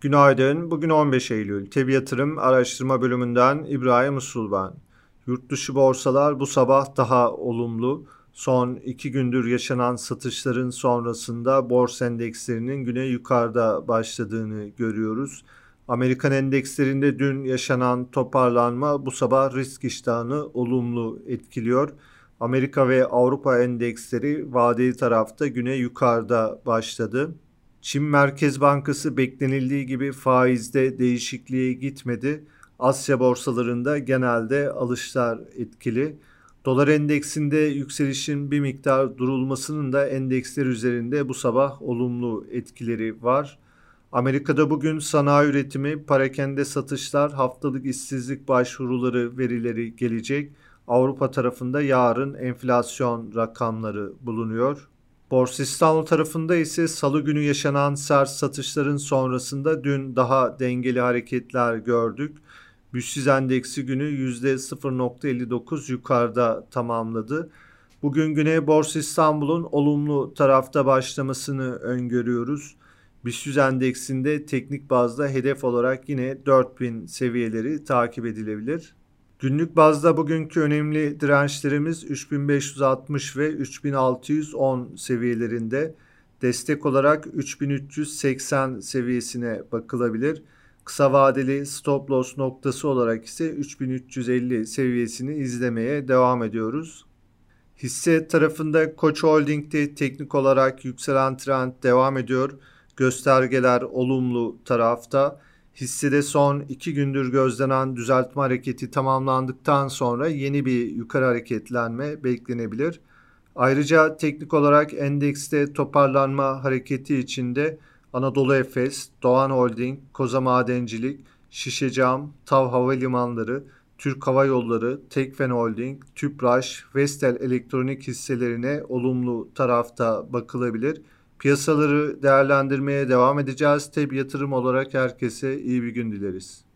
Günaydın. Bugün 15 Eylül. Tebi Yatırım Araştırma Bölümünden İbrahim Usul ben. Yurt dışı borsalar bu sabah daha olumlu. Son iki gündür yaşanan satışların sonrasında borsa endekslerinin güne yukarıda başladığını görüyoruz. Amerikan endekslerinde dün yaşanan toparlanma bu sabah risk iştahını olumlu etkiliyor. Amerika ve Avrupa endeksleri vadeli tarafta güne yukarıda başladı. Çin Merkez Bankası beklenildiği gibi faizde değişikliğe gitmedi. Asya borsalarında genelde alışlar etkili. Dolar endeksinde yükselişin bir miktar durulmasının da endeksler üzerinde bu sabah olumlu etkileri var. Amerika'da bugün sanayi üretimi, parakende satışlar, haftalık işsizlik başvuruları verileri gelecek. Avrupa tarafında yarın enflasyon rakamları bulunuyor. Borsa İstanbul tarafında ise salı günü yaşanan sert satışların sonrasında dün daha dengeli hareketler gördük. BIST endeksi günü %0.59 yukarıda tamamladı. Bugün güne Borsa İstanbul'un olumlu tarafta başlamasını öngörüyoruz. BIST endeksinde teknik bazda hedef olarak yine 4000 seviyeleri takip edilebilir. Günlük bazda bugünkü önemli dirençlerimiz 3560 ve 3610 seviyelerinde. Destek olarak 3380 seviyesine bakılabilir. Kısa vadeli stop loss noktası olarak ise 3350 seviyesini izlemeye devam ediyoruz. Hisse tarafında Koç Holding'de teknik olarak yükselen trend devam ediyor. Göstergeler olumlu tarafta. Hissede son iki gündür gözlenen düzeltme hareketi tamamlandıktan sonra yeni bir yukarı hareketlenme beklenebilir. Ayrıca teknik olarak endekste toparlanma hareketi içinde Anadolu Efes, Doğan Holding, Koza Madencilik, Şişecam, Tav Havalimanları, Türk Hava Yolları, Tekfen Holding, Tüpraş, Vestel Elektronik hisselerine olumlu tarafta bakılabilir. Piyasaları değerlendirmeye devam edeceğiz. Tabi yatırım olarak herkese iyi bir gün dileriz.